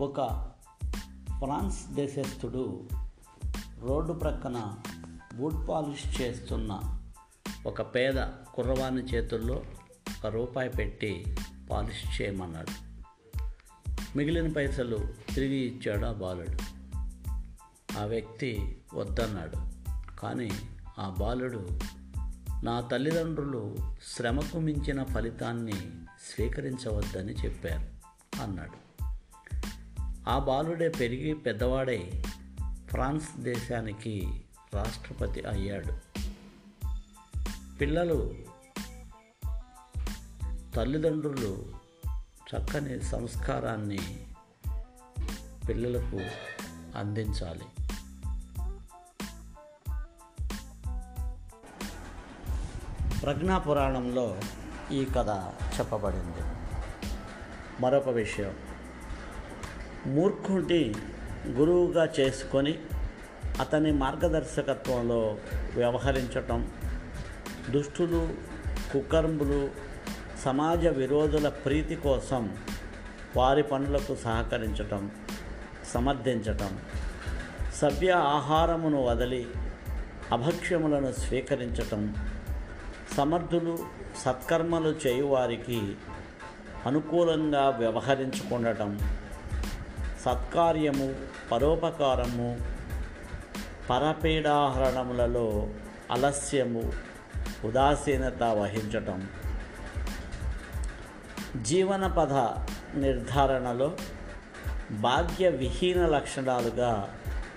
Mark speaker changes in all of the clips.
Speaker 1: ఒక ఫ్రాన్స్ దేశస్థుడు రోడ్డు ప్రక్కన బూట్ పాలిష్ చేస్తున్న ఒక పేద కుర్రవాని చేతుల్లో ఒక రూపాయి పెట్టి పాలిష్ చేయమన్నాడు. మిగిలిన పైసలు తిరిగి ఇచ్చాడు ఆ బాలుడు. ఆ వ్యక్తి వద్దన్నాడు. కానీ ఆ బాలుడు నా తల్లిదండ్రులు శ్రమకు మించిన ఫలితాన్ని స్వీకరించవద్దని చెప్పారు అన్నాడు. ఆ బాలుడే పెరిగి పెద్దవాడై ఫ్రాన్స్ దేశానికి రాష్ట్రపతి అయ్యాడు. పిల్లలు తల్లిదండ్రులు చక్కని సంస్కారాన్ని పిల్లలకు అందించాలి. ప్రజ్ఞా పురాణంలో ఈ కథ చెప్పబడింది. మరొక విషయం. మూర్ఖుడిని గురువుగా చేసుకొని అతని మార్గదర్శకత్వంలో వ్యవహరించటం దుష్టులు కుకర్ములు సమాజ విరోధుల ప్రీతి కోసం వారి పనులకు సహకరించటం సమర్థించటం సభ్య ఆహారమును వదిలి అభక్ష్యములను స్వీకరించటం సమర్థులు సత్కర్మలు చేయువారికి అనుకూలంగా వ్యవహరించుకుండటం సత్కార్యము పరోపకారము పరపీడాహరణములలో అలస్యము ఉదాసీనత వహించటం. జీవన పథ నిర్ధారణలో భాగ్య విహీన లక్షణాలుగా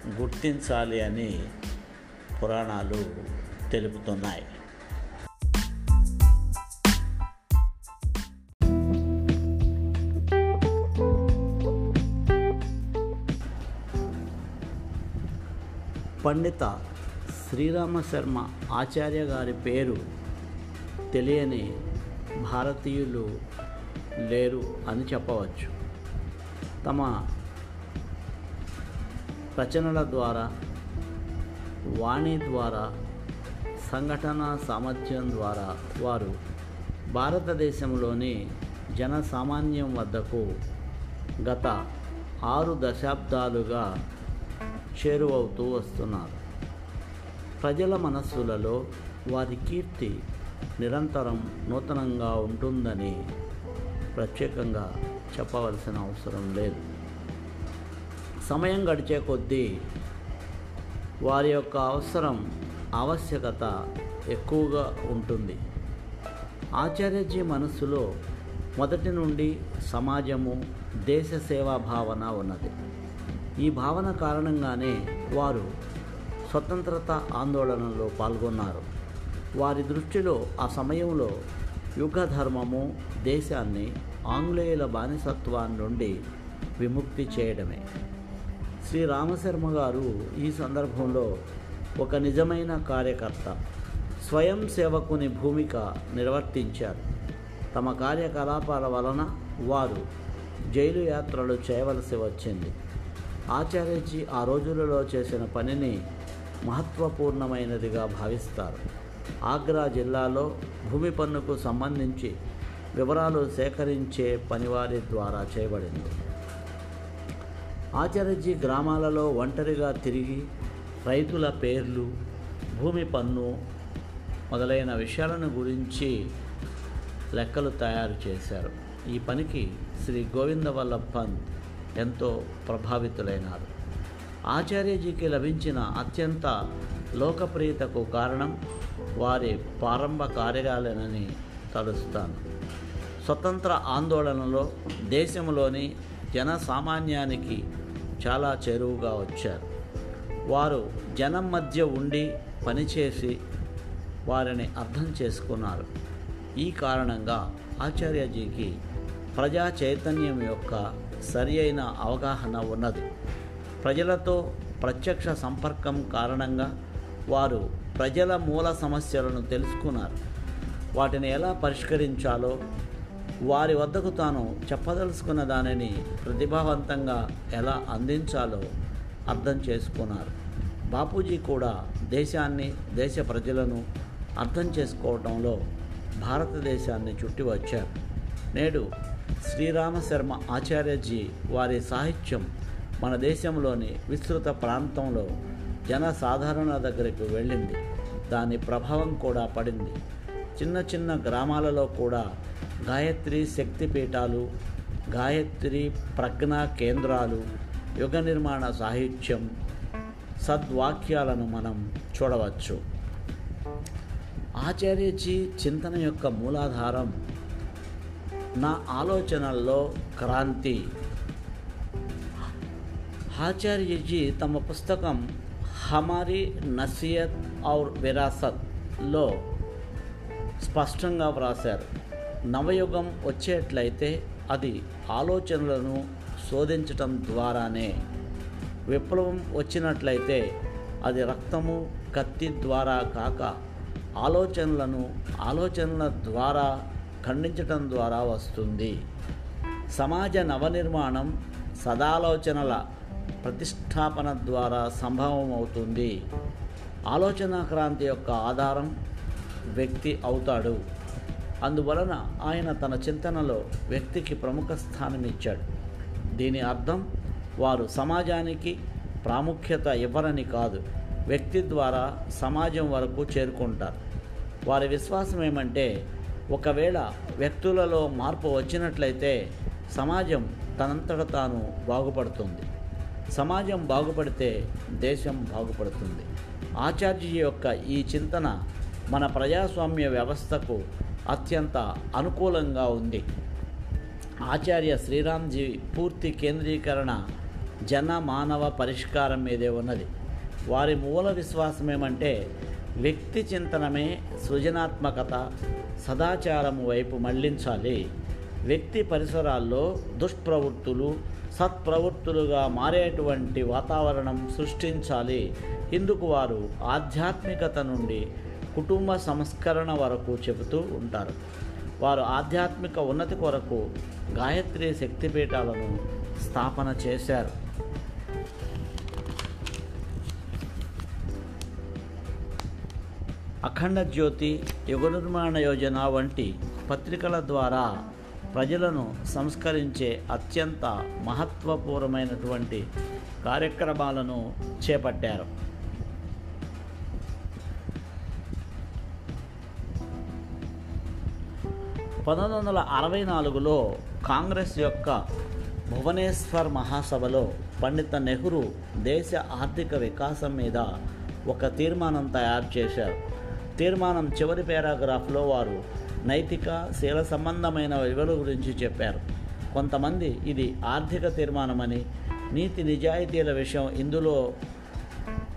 Speaker 1: గుర్తించాలి అని పురాణాలు తెలుపుతున్నాయి. పండిత శ్రీరామ శర్మ ఆచార్య గారి పేరు తెలియని భారతీయులు లేరు అని చెప్పవచ్చు. తమ రచనల ద్వారా వాణి ద్వారా సంఘటన సామర్థ్యం ద్వారా వారు భారతదేశంలోని జన సామాన్యం వద్దకు గత ఆరు దశాబ్దాలుగా చేరువవుతూ వస్తున్నారు. ప్రజల మనస్సులలో వారి కీర్తి నిరంతరం నూతనంగా ఉంటుందని ప్రత్యేకంగా చెప్పవలసిన అవసరం లేదు. సమయం గడిచే కొద్దీ వారి యొక్క అవసరం ఆవశ్యకత ఎక్కువగా ఉంటుంది. ఆచార్యజీ మనస్సులో మొదటి నుండి సమాజము దేశ సేవా భావన ఉన్నది. ఈ భావన కారణంగానే వారు స్వతంత్రత ఆందోళనలో పాల్గొన్నారు. వారి దృష్టిలో ఆ సమయంలో యుగ ధర్మము దేశాన్ని ఆంగ్లేయుల బానిసత్వాన్ని నుండి విముక్తి చేయడమే. శ్రీ రామశర్మ గారు ఈ సందర్భంలో ఒక నిజమైన కార్యకర్త స్వయం సేవకుని భూమిక నిర్వర్తించారు. తమ కార్యకలాపాల వలన వారు జైలు యాత్రలు చేయవలసి వచ్చింది. ఆచార్యజీ ఆ రోజులలో చేసిన పనిని మహత్వపూర్ణమైనదిగా భావిస్తారు. ఆగ్రా జిల్లాలో భూమి పన్నుకు సంబంధించి వివరాలు సేకరించే పనివారి ద్వారా చేయబడింది. ఆచార్యజీ గ్రామాలలో ఒంటరిగా తిరిగి రైతుల పేర్లు భూమి పన్ను మొదలైన విషయాలను గురించి లెక్కలు తయారు చేశారు. ఈ పనికి శ్రీ గోవిందవల్లభ్ పంత్ ఎంతో ప్రభావితులైనారు. ఆచార్యజీకి లభించిన అత్యంత లోకప్రియతకు కారణం వారి ప్రారంభ కార్యాలయనని తలుస్తాను. స్వతంత్ర ఆందోళనలో దేశంలోని జన సామాన్యానికి చాలా చేరువుగా వచ్చారు. వారు జనం మధ్య ఉండి పనిచేసి వారిని అర్థం చేసుకున్నారు. ఈ కారణంగా ఆచార్యజీకి ప్రజా చైతన్యం యొక్క సరి అయిన అవగాహన ఉన్నది. ప్రజలతో ప్రత్యక్ష సంపర్కం కారణంగా వారు ప్రజల మూల సమస్యలను తెలుసుకున్నారు. వాటిని ఎలా పరిష్కరించాలో వారి వద్దకు తాను చెప్పదలుచుకున్న దానిని ప్రతిభావంతంగా ఎలా అందించాలో అర్థం చేసుకున్నారు. బాపూజీ కూడా దేశాన్ని దేశ ప్రజలను అర్థం చేసుకోవడంలో భారతదేశాన్ని చుట్టి వచ్చారు. నేడు శ్రీరామ శర్మ ఆచార్యజీ వారి సాహిత్యం మన దేశంలోని విస్తృత ప్రాంతంలో జన సాధారణ దగ్గరికి వెళ్ళింది. దాని ప్రభావం కూడా పడింది. చిన్న చిన్న గ్రామాలలో కూడా గాయత్రి శక్తిపీఠాలు గాయత్రి ప్రజ్ఞా కేంద్రాలు యుగ నిర్మాణ సాహిత్యం సద్వాక్యాలను మనం చూడవచ్చు. ఆచార్యజీ చింతన యొక్క మూలాధారం నా ఆలోచనల్లో క్రాంతి. ఆచార్యజీ తమ పుస్తకం హమారి నసీయత్ ఔర్ విరాసత్లో స్పష్టంగా వ్రాశారు. నవయుగం వచ్చేట్లయితే అది ఆలోచనలను శోధించటం ద్వారానే. విప్లవం వచ్చినట్లయితే అది రక్తము కత్తి ద్వారా కాక ఆలోచనలను ఆలోచనల ద్వారా ఖండించటం ద్వారా వస్తుంది. సమాజ నవనిర్మాణం సదాలోచనల ప్రతిష్టాపన ద్వారా సంభవం అవుతుంది ఆలోచన క్రాంతి యొక్క ఆధారం వ్యక్తి అవుతాడు. అందువలన ఆయన తన చింతనలో వ్యక్తికి ప్రముఖ స్థానం ఇచ్చాడు. దీని అర్థం వారు సమాజానికి ప్రాముఖ్యత ఇవ్వరని కాదు. వ్యక్తి ద్వారా సమాజం వరకు చేరుకుంటారు. వారి విశ్వాసం ఏమంటే ఒకవేళ వ్యక్తులలో మార్పు వచ్చినట్లయితే సమాజం తనంతట తాను బాగుపడుతుంది. సమాజం బాగుపడితే దేశం బాగుపడుతుంది. ఆచార్య యొక్క ఈ చింతన మన ప్రజాస్వామ్య వ్యవస్థకు అత్యంత అనుకూలంగా ఉంది. ఆచార్య శ్రీరామ్జీ పూర్తి కేంద్రీకరణ జన మానవ పరిష్కారం మీదే ఉన్నది. వారి మూల విశ్వాసం ఏమంటే వ్యక్తి చింతనమే సృజనాత్మకత సదాచారము వైపు మళ్ళించాలి. వ్యక్తి పరిసరాల్లో దుష్ప్రవృత్తులు సత్ప్రవృత్తులుగా మారేటువంటి వాతావరణం సృష్టించాలి. ఇందుకు వారు ఆధ్యాత్మికత నుండి కుటుంబ సంస్కరణ వరకు చెబుతూ ఉంటారు. వారు ఆధ్యాత్మిక ఉన్నతి కొరకు గాయత్రి శక్తిపీఠాలను స్థాపన చేశారు. అఖండ జ్యోతి యుగ నిర్మాణ యోజన వంటి పత్రికల ద్వారా ప్రజలను సంస్కరించే అత్యంత మహత్వపూర్వమైనటువంటి కార్యక్రమాలను చేపట్టారు. పంతొమ్మిది వందల అరవై నాలుగులో కాంగ్రెస్ యొక్క భువనేశ్వర్ మహాసభలో పండిత నెహ్రూ దేశ ఆర్థిక వికాసం మీద ఒక తీర్మానం తయారు చేశారు. తీర్మానం చివరి పారాగ్రాఫ్లో వారు నైతిక శీల సంబంధమైన విలువల గురించి చెప్పారు. కొంతమంది ఇది ఆర్థిక తీర్మానమని నీతి నిజాయితీల విషయం ఇందులో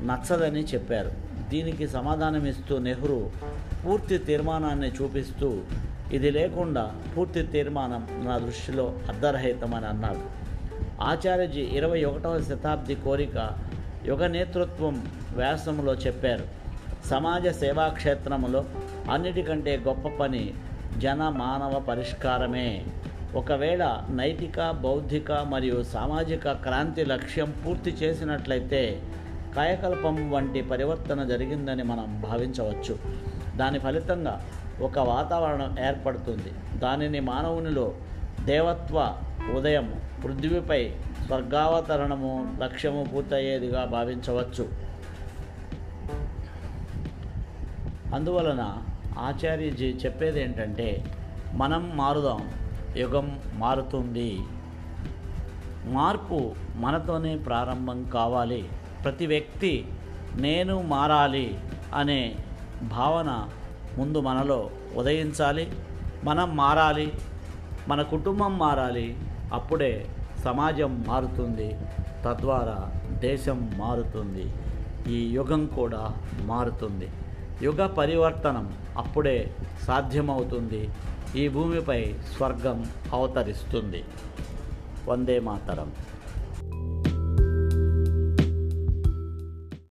Speaker 1: నచ్చదని చెప్పారు. దీనికి సమాధానమిస్తూ నెహ్రూ పూర్తి తీర్మానాన్ని చూపిస్తూ ఇది లేకుండా పూర్తి తీర్మానం నా దృష్టిలో అర్ధరహితమని అన్నాడు. ఆచార్యజీ ఇరవై ఒకటవ శతాబ్ది కోరిక యుగ నేతృత్వం వ్యాసంలో చెప్పారు. సమాజ సేవా క్షేత్రములో అన్నిటికంటే గొప్ప పని జన మానవ పరిష్కారమే. ఒకవేళ నైతిక బౌద్ధిక మరియు సామాజిక క్రాంతి లక్ష్యం పూర్తి చేసినట్లయితే కాయకల్పం వంటి పరివర్తన జరిగిందని మనం భావించవచ్చు. దాని ఫలితంగా ఒక వాతావరణం ఏర్పడుతుంది. దానిని మానవునిలో దేవత్వ ఉదయం పృథ్వీపై స్వర్గావతరణము లక్ష్యము పూర్తయ్యేదిగా భావించవచ్చు. అందువలన ఆచార్యజీ చెప్పేది ఏంటంటే మనం మారుదాం యుగం మారుతుంది. మార్పు మనతోనే ప్రారంభం కావాలి. ప్రతి వ్యక్తి నేను మారాలి అనే భావన ముందు మనలో ఉదయించాలి. మనం మారాలి మన కుటుంబం మారాలి అప్పుడే సమాజం మారుతుంది. తద్వారా దేశం మారుతుంది. ఈ యుగం కూడా మారుతుంది. యుగ పరివర్తనం అప్పుడే సాధ్యమవుతుంది. ఈ భూమిపై స్వర్గం అవతరిస్తుంది. వందే మాతరం.